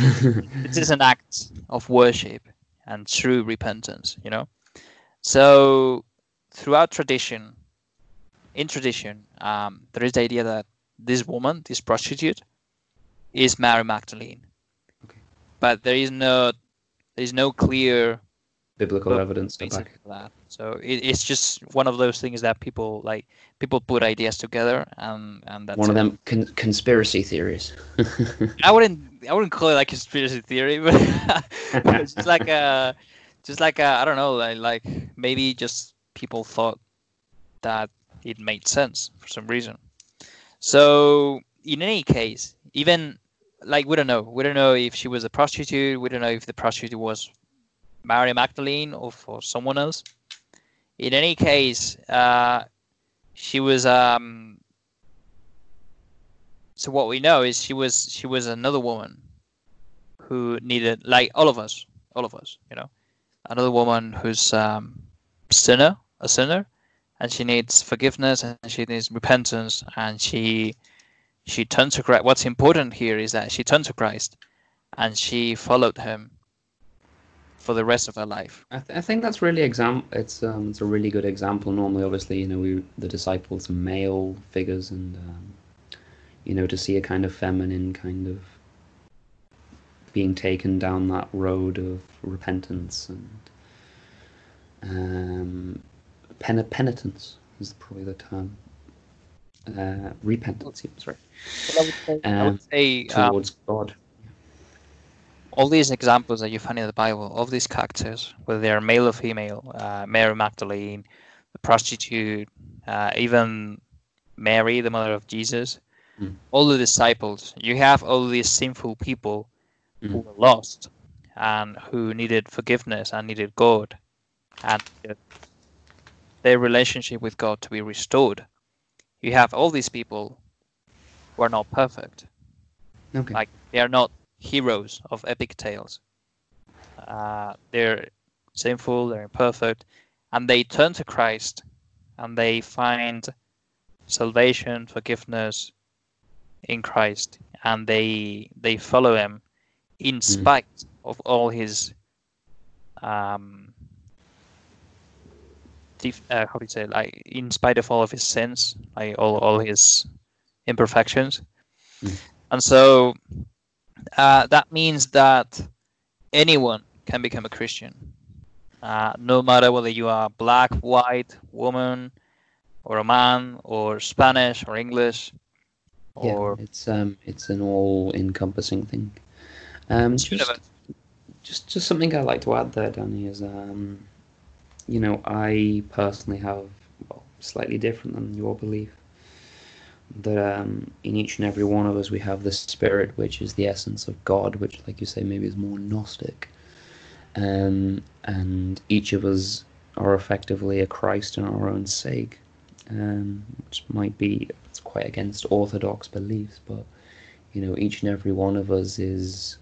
this is an act of worship and true repentance. You know, so throughout tradition, in tradition, um, there is the idea that this woman, this prostitute, is Mary Magdalene. Okay. But there is no there is no clear Biblical evidence to back. that. So it, it's just one of those things that people like people put ideas together and and that's One of it. them con- conspiracy theories. I wouldn't I wouldn't call it like conspiracy theory, but it's just like a just like a I don't know like like maybe just people thought that it made sense for some reason. So in any case, even like we don't know, we don't know if she was a prostitute. We don't know if the prostitute was Mary Magdalene or for someone else. In any case, uh, she was um, so what we know is she was she was another woman who needed like all of us all of us you know another woman who's um sinner a sinner and she needs forgiveness and she needs repentance and she she turned to christ what's important here is that she turned to christ and she followed him for the rest of her life I, th- I think that's really exam. It's um, it's a really good example. Normally, obviously, you know, we the disciples male figures, and um, you know, to see a kind of feminine kind of being taken down that road of repentance and um, pen- penitence is probably the term. Uh, repentance, yeah, sorry, Well, I would say, I would Um, say um, towards God. all these examples that you find in the Bible, all these characters, whether they are male or female, uh, Mary Magdalene, the prostitute, uh, even Mary, the mother of Jesus, Mm. all the disciples, you have all these sinful people who Mm. were lost and who needed forgiveness and needed God and their relationship with God to be restored. You have all these people who are not perfect Okay. like they are not heroes of epic tales. Uh, they're sinful, they're imperfect, and they turn to Christ and they find salvation, forgiveness in Christ, and they they follow him in spite of all his um def- uh, how do you say like in spite of all of his sins, like all all his imperfections. Mm. And so uh, that means that anyone can become a Christian, uh, no matter whether you are black, white, woman, or a man, or Spanish, or English, yeah, it's um, it's an all-encompassing thing. Um, just, just just something I'd like to add there, Danny, is um, you know, I personally have well, slightly different than your belief. That um, in each and every one of us we have the spirit, which is the essence of God, which, like you say, maybe is more gnostic. Um, and each of us are effectively a Christ in our own sake, um, which might be quite against orthodox beliefs, but you know, each and every one of us is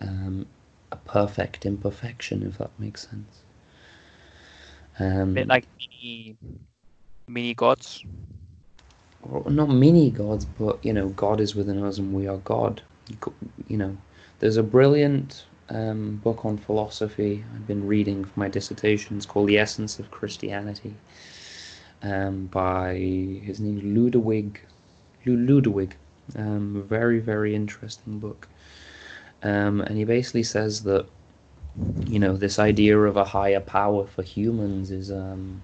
um, a perfect imperfection, if that makes sense. a Um, bit like mini, mini gods. or not mini gods, but you know, God is within us and we are God. You know, there's a brilliant um, book on philosophy I've been reading for my dissertation. It's called The Essence of Christianity um, by his name Ludwig. Lu- Ludwig. Um, very, very interesting book. Um, and he basically says that, you know, this idea of a higher power for humans is. Um,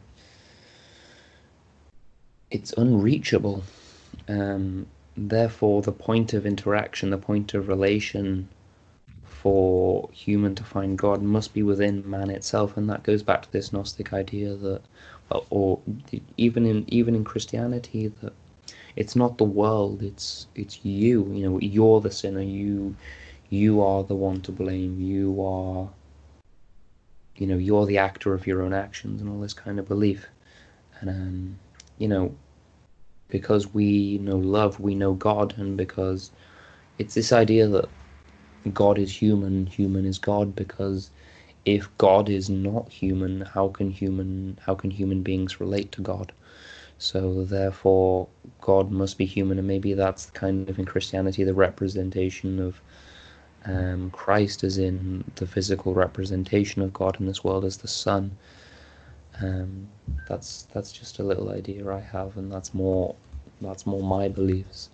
it's unreachable. Um, therefore, the point of interaction, the point of relation for human to find God must be within man itself, and that goes back to this Gnostic idea that, or even in even in Christianity, that it's not the world, it's it's you. You know, you're the sinner. You you are the one to blame. You are. You know, you're the actor of your own actions, and all this kind of belief, and um, you know, because we know love, we know God, and because it's this idea that God is human, human is God, because if God is not human, how can human how can human beings relate to God? So therefore God must be human and maybe that's the kind of in Christianity the representation of Um, Christ is in the physical representation of God in this world as the Son. Um, that's that's just a little idea I have, and that's more that's more my beliefs.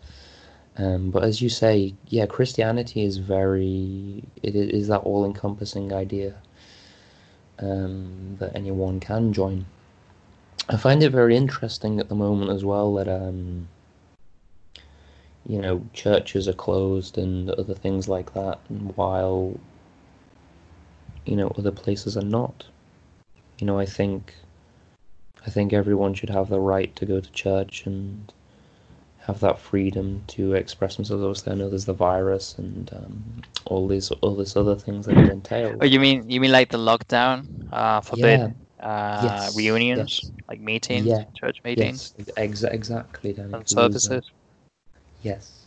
Um, but as you say, yeah, Christianity is very it is that all-encompassing idea um, that anyone can join. I find it very interesting at the moment as well that um, you know churches are closed and other things like that, while you know other places are not. You know, I think I think everyone should have the right to go to church and have that freedom to express themselves. Obviously, I know there's the virus and um, all these all this other things that it entails. Oh, you mean you mean like the lockdown uh, forbid Yeah. uh, Yes, reunions, yes. like meetings, Yeah, church meetings, Yes, exa- exactly. Danny, and 'cause it was, uh, services? Yes.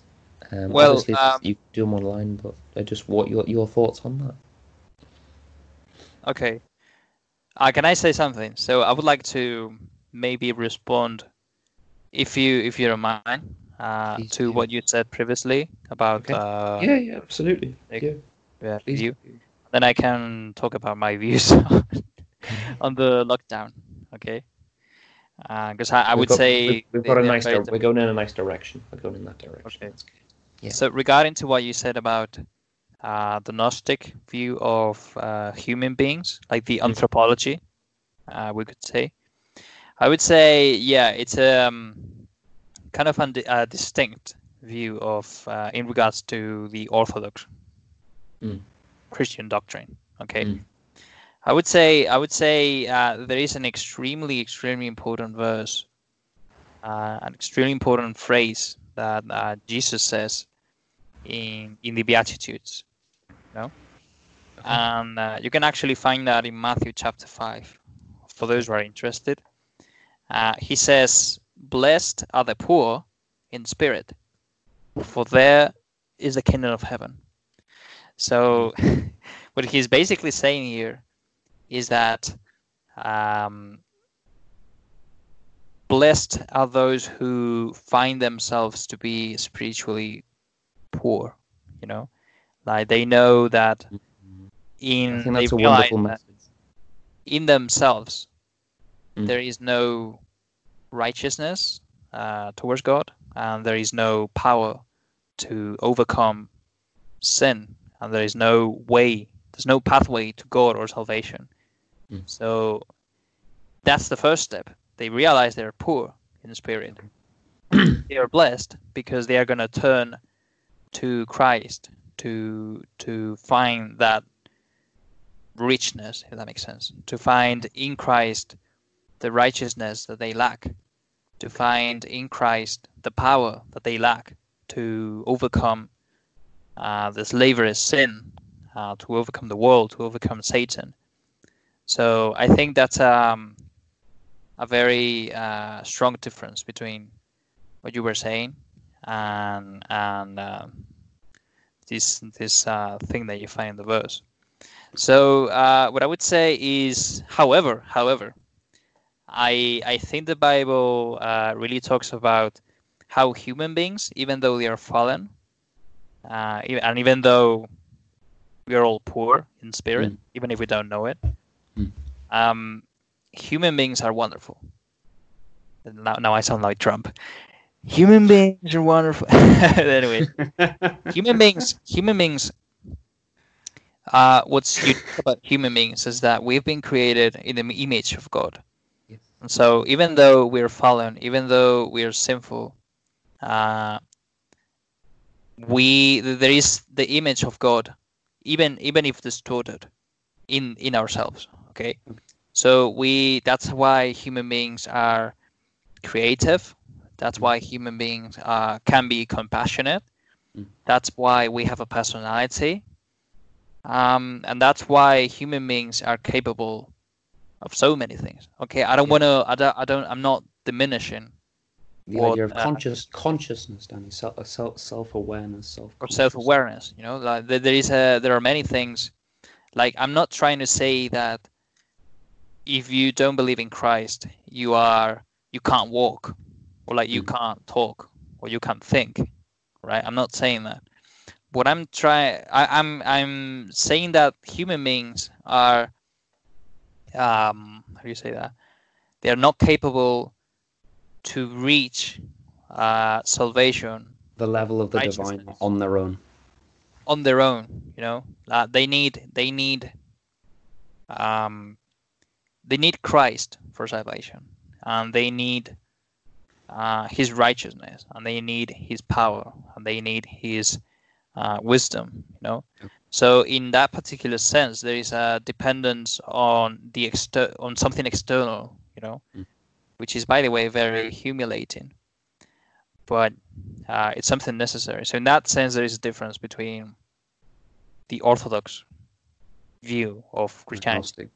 Um, Well, um, you can do them online, but I just what your your thoughts on that? Okay. Uh, can I say something? So I would like to maybe respond, if you if you don't mind, uh, Please to do. what you said previously about Okay. uh, yeah, yeah, absolutely. like- yeah, yeah, you. Then I can talk about my views on the lockdown. Okay. Because I, I would got- say we've, we've got a nice. very Di- we're going in a nice direction. We're going in that direction. Okay. Yeah. So regarding to what you said about uh, the Gnostic view of uh, human beings, like the Mhm. anthropology, uh, we could say, I would say, yeah, it's a um, kind of a distinct view of uh, in regards to the Orthodox Mm. Christian doctrine. Okay. Mm. I would say I would say uh, there is an extremely extremely important verse, uh, an extremely important phrase that uh, Jesus says in in the Beatitudes. You know? And uh, you can actually find that in Matthew chapter five. For those who are interested, uh, he says, "Blessed are the poor in spirit, for there is the kingdom of heaven." So, what he's basically saying here is that um, blessed are those who find themselves to be spiritually poor. You know, like they know that in they realize wonderful that message. in themselves Mm. there is no righteousness uh, towards God, and there is no power to overcome sin, and there is no way, there's no pathway to God or salvation. Mm. So that's the first step. They realize they're poor in spirit. they are blessed because they are going to turn to Christ to to find that richness, if that makes sense. To find in Christ the righteousness that they lack, to find in Christ the power that they lack to overcome uh, the slavery sin, uh, to overcome the world, to overcome Satan. So I think that's um, a very uh, strong difference between what you were saying and and um, this this uh, thing that you find in the verse. So uh, what I would say is, however, however, I I think the Bible uh, really talks about how human beings, even though they are fallen, uh, and even though we are all poor in spirit, Mm. even if we don't know it, Mm. um, human beings are wonderful. Now, now I sound like Trump. Human beings are wonderful. anyway, human beings human beings uh what's unique about human beings is that we've been created in the image of god. And so even though we're fallen even though we're sinful uh we there is the image of god even even if distorted in in ourselves okay? So we that's why human beings are creative. That's why human beings uh, can be compassionate. Mm. that's why we have a personality. Um, and that's why human beings are capable of so many things okay i don't Yeah. want to I don't, I don't i'm not diminishing the What, idea of uh, conscious consciousness, Danny, self self self awareness, self or self-awareness you know like there, there is a there are many things like i'm not trying to say that if you don't believe in christ you are you can't walk or like you Mm. can't talk or you can't think right i'm not saying that what I'm trying, I'm I'm saying that human beings are, um, how do you say that? They are not capable to reach uh, salvation the level of the divine on their own. on their own. You know, uh, they need they need um, they need Christ for salvation, and they need uh, His righteousness, and they need His power, and they need His uh, wisdom. You know, so in that particular sense, there is a dependence on the exter- on something external. You know, Mm. which is by the way very humiliating, but uh, it's something necessary. So in that sense, there is a difference between the Orthodox view of Christianity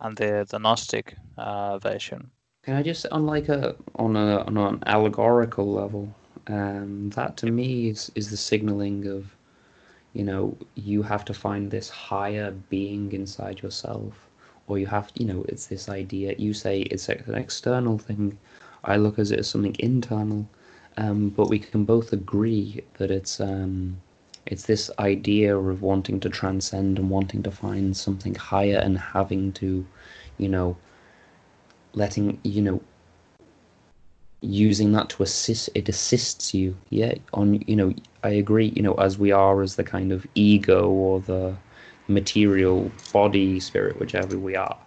and the the Gnostic uh, version. Can I just on like a on a on an allegorical level, um, that to me is is the signaling of, you know, you have to find this higher being inside yourself, or you have you know it's this idea. You say it's an external thing, I look at it as something internal, um, but we can both agree that it's um, it's this idea of wanting to transcend and wanting to find something higher and having to, you know, letting you know using that to assist it assists you yeah on you know i agree you know as we are as the kind of ego or the material body spirit whichever we are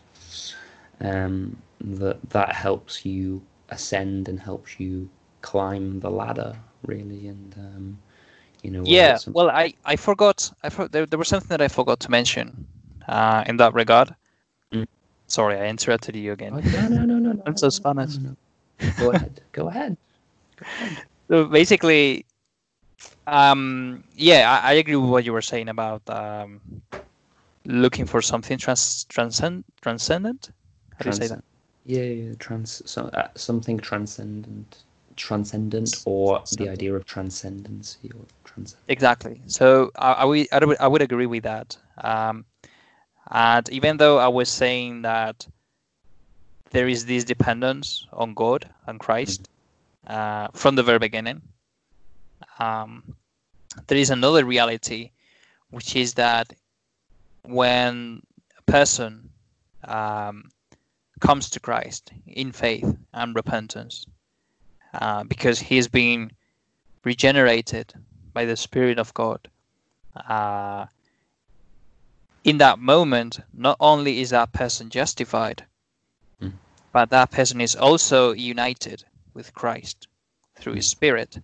um that that helps you ascend and helps you climb the ladder really and um you know Yeah, some- well, I I forgot. I for, there, there was something that I forgot to mention uh, in that regard. Mm. Sorry, I interrupted you Oh, again. no no no no no I'm so Spanish. no, no. Go ahead go ahead So basically, um, yeah, I, I agree with what you were saying about um, looking for something trans transcend transcendent. How do you say that? Transcend- Yeah, yeah, trans so, uh, something transcendent, transcendent, or the idea of transcendency or transcend. Exactly. So I, I would I would agree with that. Um, and even though I was saying that there is this dependence on God and Christ uh, from the very beginning, um, there is another reality, which is that when a person um, comes to Christ in faith and repentance, uh, because he's been regenerated by the Spirit of God. Uh, in that moment, not only is that person justified. But that person is also united with Christ through His Spirit,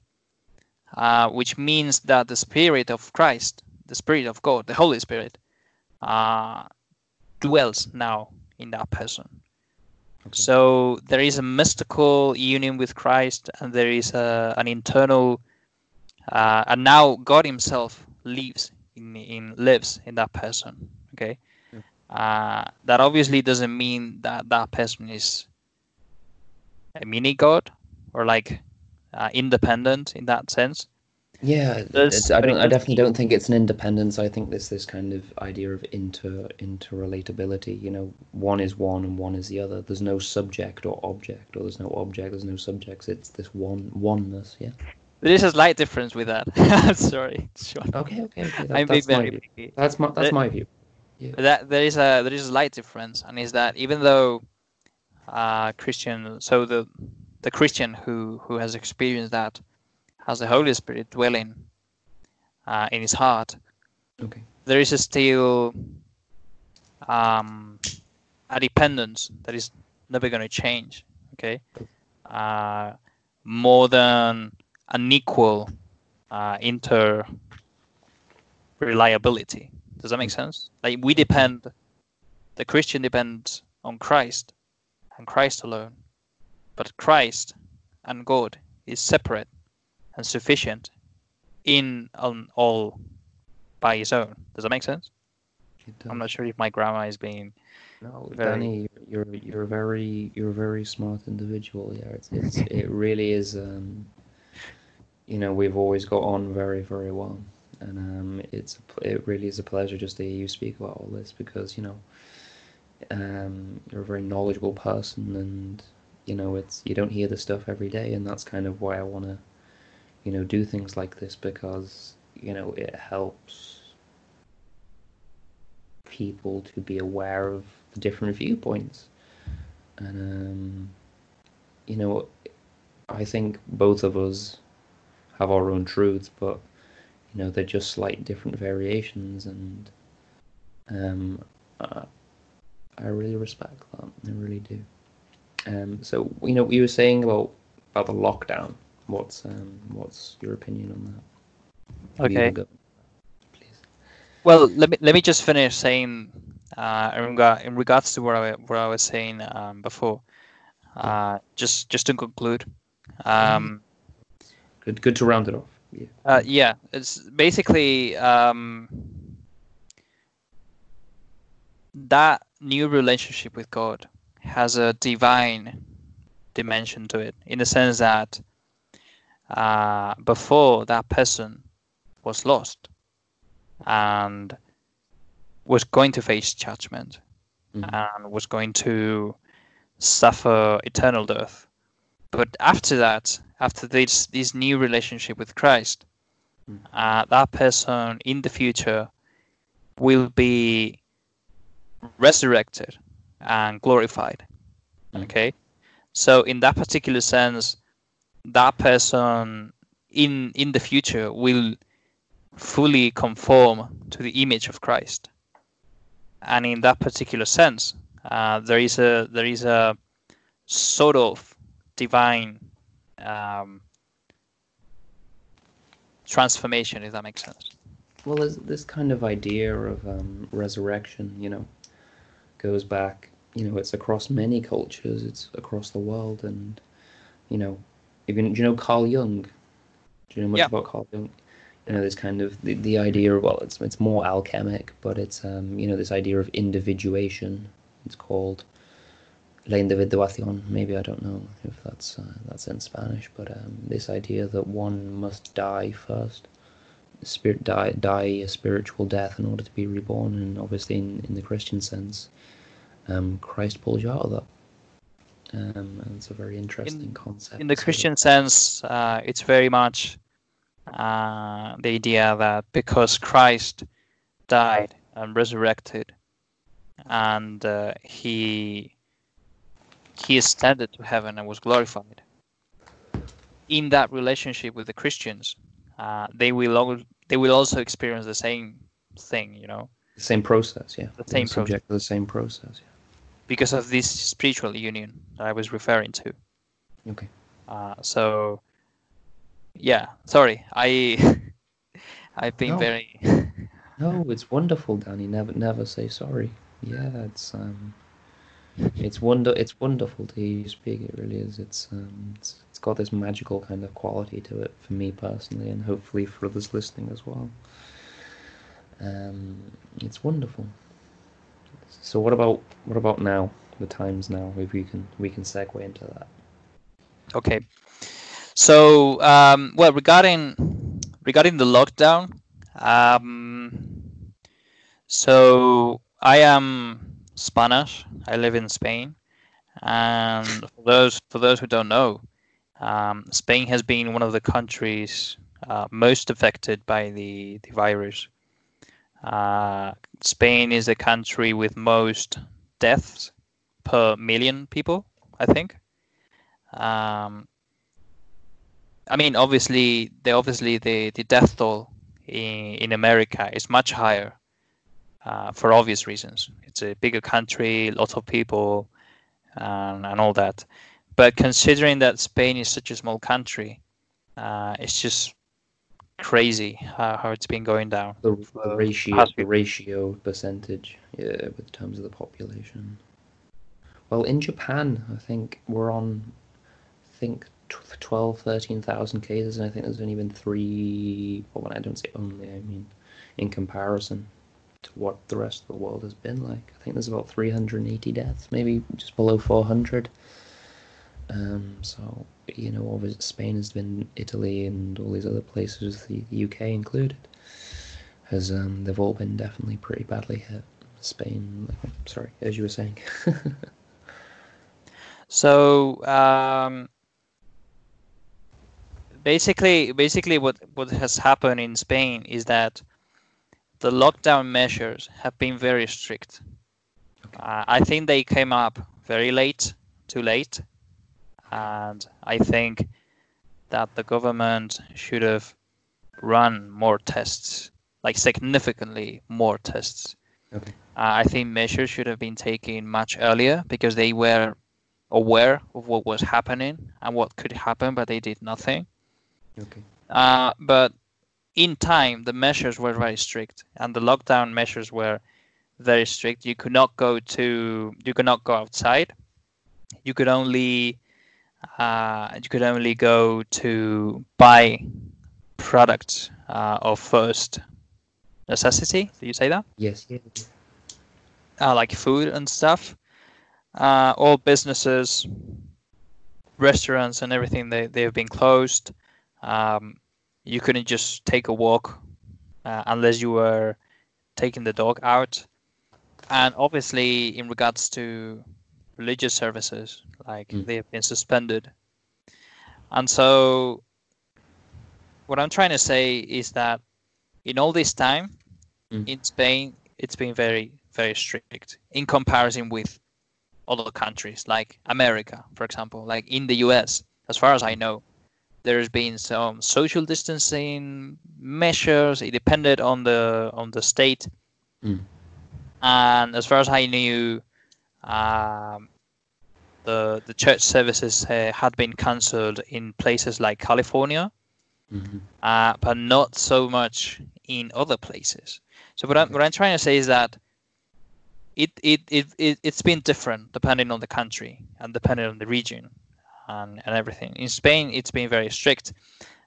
uh, which means that the Spirit of Christ, the Spirit of God, the Holy Spirit, uh, dwells now in that person. Okay. So there is a mystical union with Christ, and there is a, an internal, uh, and now God Himself lives in, in lives in that person. Okay. Uh, that obviously doesn't mean that that person is a mini God or like uh, independent in that sense. Yeah, it's, I don't. I definitely don't think it's an independence. I think there's this kind of idea of inter interrelatability. You know, one is one and one is the other. There's no subject or object, or there's no object. There's no subjects. It's this one oneness. Yeah. There is a slight difference with that. Sorry, Sean. Okay. Okay. okay. That, I'm being that's my very picky. That's my that's my view. But that there is a there is a slight difference, and is that even though uh, Christian, so the the Christian who who has experienced that has the Holy Spirit dwelling uh, in his heart, Okay. there is still um, a dependence that is never going to change. Okay, uh, more than an equal uh, inter reliability. Does that make sense? Like we depend, the Christian depends on Christ and Christ alone, but Christ and God is separate and sufficient in on all by his own. Does that make sense? I'm not sure if my grammar is being No, very- Danny, you're you're very you're a very smart individual. Yeah, it's, it's it really is. Um, you know, we've always got on very very well, and um, it's it really is a pleasure just to hear you speak about all this because you know, um, you're a very knowledgeable person, and you know it's you don't hear this stuff every day, and that's kind of why I want to, you know, do things like this because you know it helps people to be aware of the different viewpoints, and um, you know, I think both of us have our own truths, but you know they're just slight different variations, and um, I, I really respect that. I really do. Um, so you know, you were saying about about the lockdown. What's um, what's your opinion on that? Okay. Go, please. Well, let me let me just finish saying uh, in, regard, in regards to what I what I was saying um, before. Uh, just just to conclude. Um, good good to round it off. Yeah. Uh, yeah. It's basically um, that new relationship with God has a divine dimension to it in the sense that uh, before that person was lost and was going to face judgment mm-hmm. and was going to suffer eternal death. But after that, after this this new relationship with Christ, mm-hmm. uh, that person in the future will be resurrected and glorified. Mm-hmm. Okay, so in that particular sense, that person in in the future will fully conform to the image of Christ. And in that particular sense, uh, there is a there is a sort of divine um, transformation, if that makes sense. Well, this kind of idea of um, resurrection, you know, goes back, you know, it's across many cultures, it's across the world, and you know, even do you know Carl Jung? Do you know much yeah. about Carl Jung? You know, this kind of the, the idea of well, it's it's more alchemic, but it's um, you know, this idea of individuation. It's called la individuación. Maybe I don't know if that's uh, that's in Spanish, but um, this idea that one must die first, spirit die die a spiritual death in order to be reborn, and obviously in, in the Christian sense, um, Christ pulls you out of that. Um, and it's a very interesting in, concept. In the Christian sense, uh, it's very much uh, the idea that because Christ died and resurrected, and uh, he he ascended to heaven and was glorified. In that relationship with the Christians, uh, they will al- they will also experience the same thing, you know. The same process, yeah. The same subject process. the same process, yeah because of this spiritual union that I was referring to. Okay. Uh, so, yeah, sorry, I I've been no. very. no, it's wonderful, Danny. Never, never say sorry. Yeah, it's um, it's wonder, it's wonderful to hear you speak. It really is. It's um, it's, it's got this magical kind of quality to it for me personally, and hopefully for others listening as well. Um, it's wonderful. So what about what about now? The times now, if we can we can segue into that. Okay. So um, well, regarding regarding the lockdown, um, so I am Spanish. I live in Spain, and for those for those who don't know, um, Spain has been one of the countries uh, most affected by the the virus. Uh, Spain is the country with most deaths per million people, I think. Um, I mean, obviously, the obviously the, the death toll in, in America is much higher uh, for obvious reasons. It's a bigger country, lots of people, and, and all that. But considering that Spain is such a small country, uh, it's just crazy how, how it's been going down. The, the ratio, the ratio percentage, yeah, with terms of the population. Well, in Japan, I think we're on, I think 12, 13,000 cases, and I think there's only been three. Well, when I don't say only, I mean in comparison to what the rest of the world has been like. I think there's about 380 deaths, maybe just below 400. Um, so you know, over Spain has been Italy and all these other places, the, UK included, has um, they've all been definitely pretty badly hit. Spain, sorry, as you were saying. so um, basically, basically, what what has happened in Spain is that the lockdown measures have been very strict. Uh, I think they came up very late, too late, and I think that the government should have run more tests, like significantly more tests. Okay. Uh, I think measures should have been taken much earlier because they were aware of what was happening and what could happen, but they did nothing. Okay. Uh, but in time, the measures were very strict, and the lockdown measures were very strict. You could not go to, you could not go outside. You could only, uh, you could only go to buy products uh, of first necessity. Do you say that? Yes. Yeah. uh, like food and stuff. Uh, all businesses, restaurants, and everything they they've been closed. Um, you couldn't just take a walk uh, unless you were taking the dog out. And obviously, in regards to religious services, like Mm. they have been suspended. And so, what I'm trying to say is that in all this time, Mm. in Spain, it's been very, very strict in comparison with other countries like America, for example. Like in the US, as far as I know, there's been some social distancing measures. It depended on the on the state, Mm. and as far as I knew, um, the the church services uh, had been cancelled in places like California, hmm uh, but not so much in other places. So what I'm what I'm trying to say is that it it, it, it it's been different depending on the country and depending on the region and, and everything. In Spain, it's been very strict,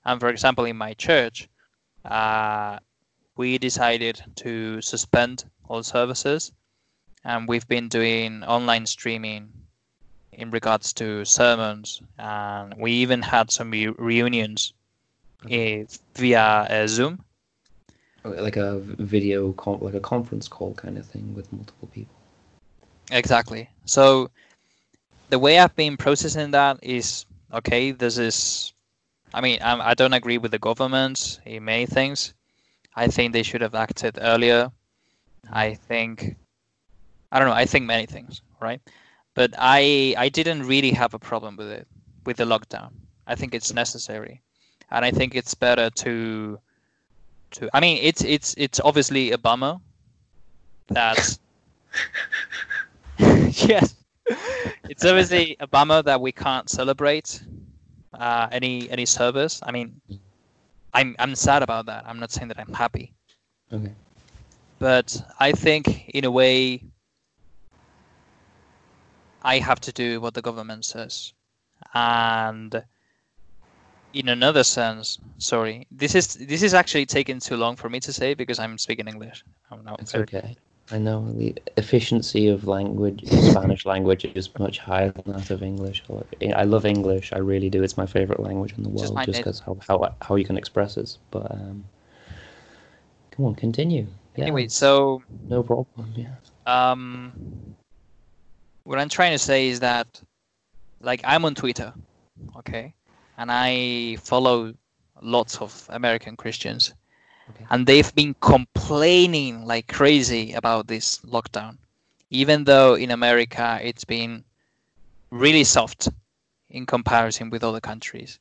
and for example, in my church, uh, we decided to suspend all services, and we've been doing online streaming in regards to sermons, and we even had some re- reunions eh, via uh, Zoom. Like a video call, like a conference call kind of thing with multiple people. Exactly. So the way I've been processing that is okay. This is, I mean, I'm, I don't agree with the government in many things. I think they should have acted earlier. I think, I don't know. I think many things, right? But I I didn't really have a problem with it with the lockdown. I think it's necessary, and I think it's better to to. I mean, it's it's it's obviously a bummer that yes, it's obviously a bummer that we can't celebrate uh, any any service. I mean, I'm I'm sad about that. I'm not saying that I'm happy, Okay. but I think in a way, I have to do what the government says, and in another sense, sorry, this is this is actually taking too long for me to say because I'm speaking English. I'm not It's okay. I know the efficiency of language, Spanish language, is much higher than that of English. I love- English. I really do. It's my favorite language in the world, just because how, how how you can express it. But um, come on, continue. Yeah, Anyway, so no problem. Yeah. um, what I'm trying to say is that, like, I'm on Twitter, okay, and I follow lots of American Christians, Okay. and they've been complaining like crazy about this lockdown, even though in America it's been really soft in comparison with other countries.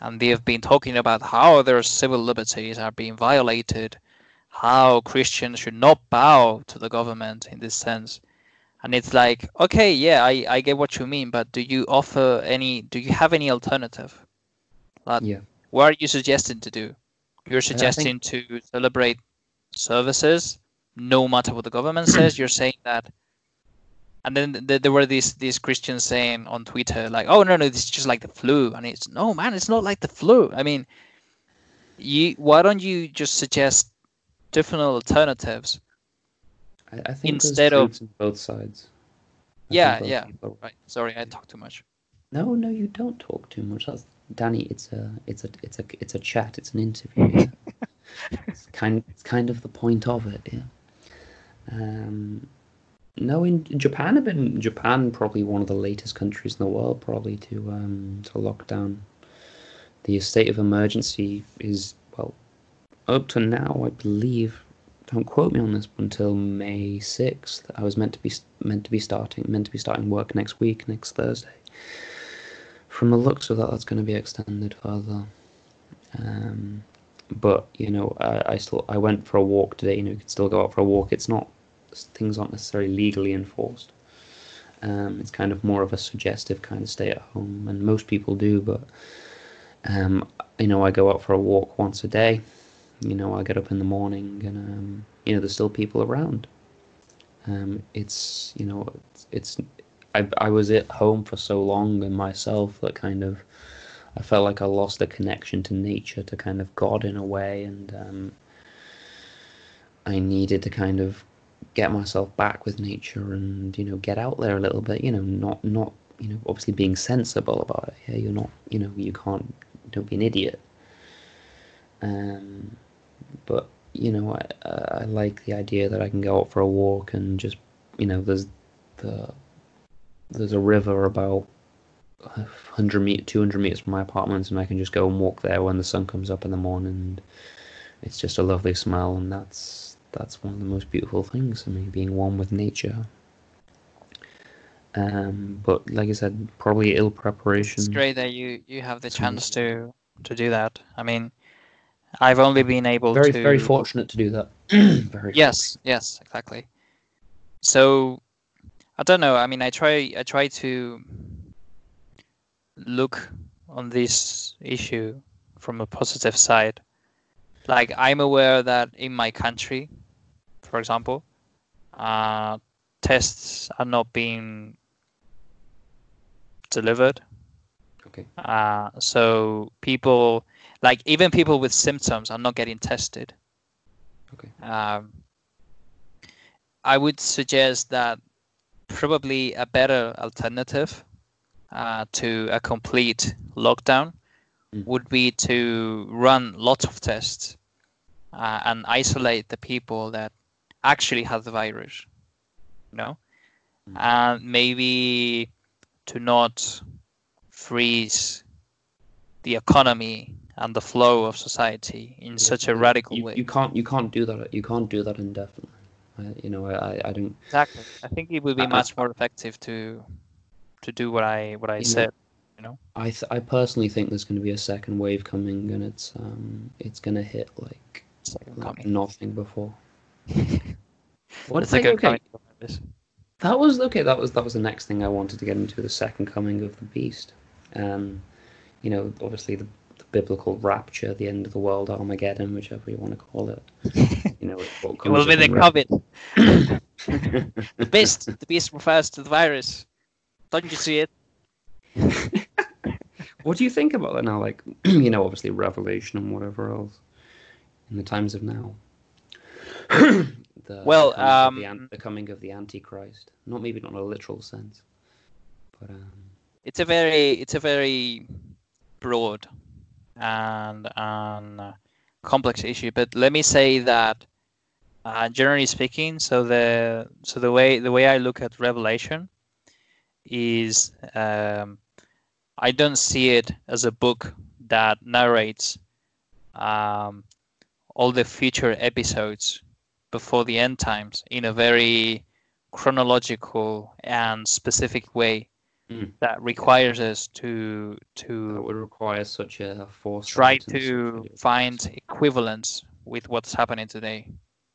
And they have been talking about how their civil liberties are being violated, how Christians should not bow to the government in this sense. And it's like, okay, yeah, I, I get what you mean, but do you offer any, do you have any alternative? Like, Yeah. what are you suggesting to do? You're I think- suggesting to celebrate services no matter what the government says. You're saying that, and then th- there were these these Christians saying on Twitter like, "Oh no, no, this is just like the flu," and it's no, man, it's not like the flu. I mean, you why don't you just suggest different alternatives? I, I think Instead of- on both sides. I Yeah, both yeah. people- Right. Sorry, I talked too much. No, no, you don't talk too much. That's Danny. It's a, it's a, it's a, it's a chat. It's an interview. Yeah? it's kind, it's kind of the point of it. Yeah. Um, no, in Japan, have been Japan probably one of the latest countries in the world, probably to um to lock down the state of emergency is well up to now, I believe. Don't quote me on this, but until May sixth, I was meant to be meant to be starting meant to be starting work next week, next Thursday. From the looks of that, that's going to be extended further. Um, but you know, I, I still I went for a walk today. You know, you can still go out for a walk. It's not things aren't necessarily legally enforced. Um, it's kind of more of a suggestive kind of stay at home, and most people do. But um, you know, I go out for a walk once a day. You know, I get up in the morning, and um, you know, there's still people around. Um, it's you know, it's, it's I I was at home for so long and myself that kind of I felt like I lost the connection to nature, to kind of God in a way, and um, I needed to kind of get myself back with nature and you know get out there a little bit. You know, not not you know obviously being sensible about it. Yeah, you're not you know you can't don't be an idiot. Um, but you know I I like the idea that I can go out for a walk and just you know there's the there's a river about 100 meter 200 meters from my apartment and i can just go and walk there when the sun comes up in the morning and it's just a lovely smell and that's that's one of the most beautiful things for me being one with nature um but like i said probably ill preparation It's great that you you have the chance to to do that. I mean, I've only been able very to very fortunate to do that very Yes, yes, exactly. So I don't know. I mean, I try I try to look on this issue from a positive side. Like I'm aware that in my country, for example, uh, tests are not being delivered. okay Uh, so people, like even people with symptoms, are not getting tested. okay Um, I would suggest that probably a better alternative uh, to a complete lockdown Mm. would be to run lots of tests uh, and isolate the people that actually have the virus. You know, Mm. and maybe to not freeze the economy and the flow of society in such a radical you, way. you can't you can't do that you can't do that indefinitely you know I, I don't Exactly. I think it would be I- much more effective to to do what I what I You know, said. I th- I personally think there's going to be a second wave coming, and it's um it's going to hit like, like nothing before. What's is okay? coming? That was okay. That was that was the next thing I wanted to get into the second coming of the beast. Um, you know, obviously the, the biblical rapture, the end of the world, Armageddon, whichever you want to call it. You know, it's what It will comes be the upon COVID. the beast. The beast refers to the virus. Don't you see it? what do you think about that now? Like, you know, obviously Revelation and whatever else in the times of now. the, Well, the coming, of the, um, an- the coming of the Antichrist. Not maybe not in a literal sense, but um, It's a very it's a very broad and and uh, complex issue. But let me say that uh, generally speaking, so the so the way the way I look at Revelation is um, I don't see it as a book that narrates um, all the future episodes before the end times in a very chronological and specific way Mm. that requires us to that to would require such a force try to find equivalence with what's happening today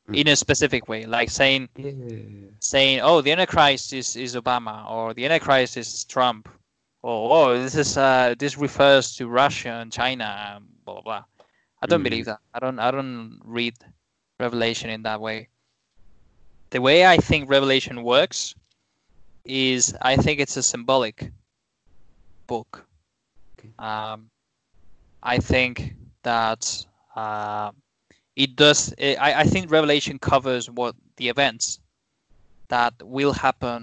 Mm. in a specific way like saying Yeah. saying oh the antichrist is, is obama or the antichrist is trump or oh this is uh this refers to russia and china and blah blah, blah. i don't Mm. believe that i don't i don't read revelation in that way the way i think revelation works is i think it's a symbolic book Okay. um i think that uh it does i i think revelation covers what the events that will happen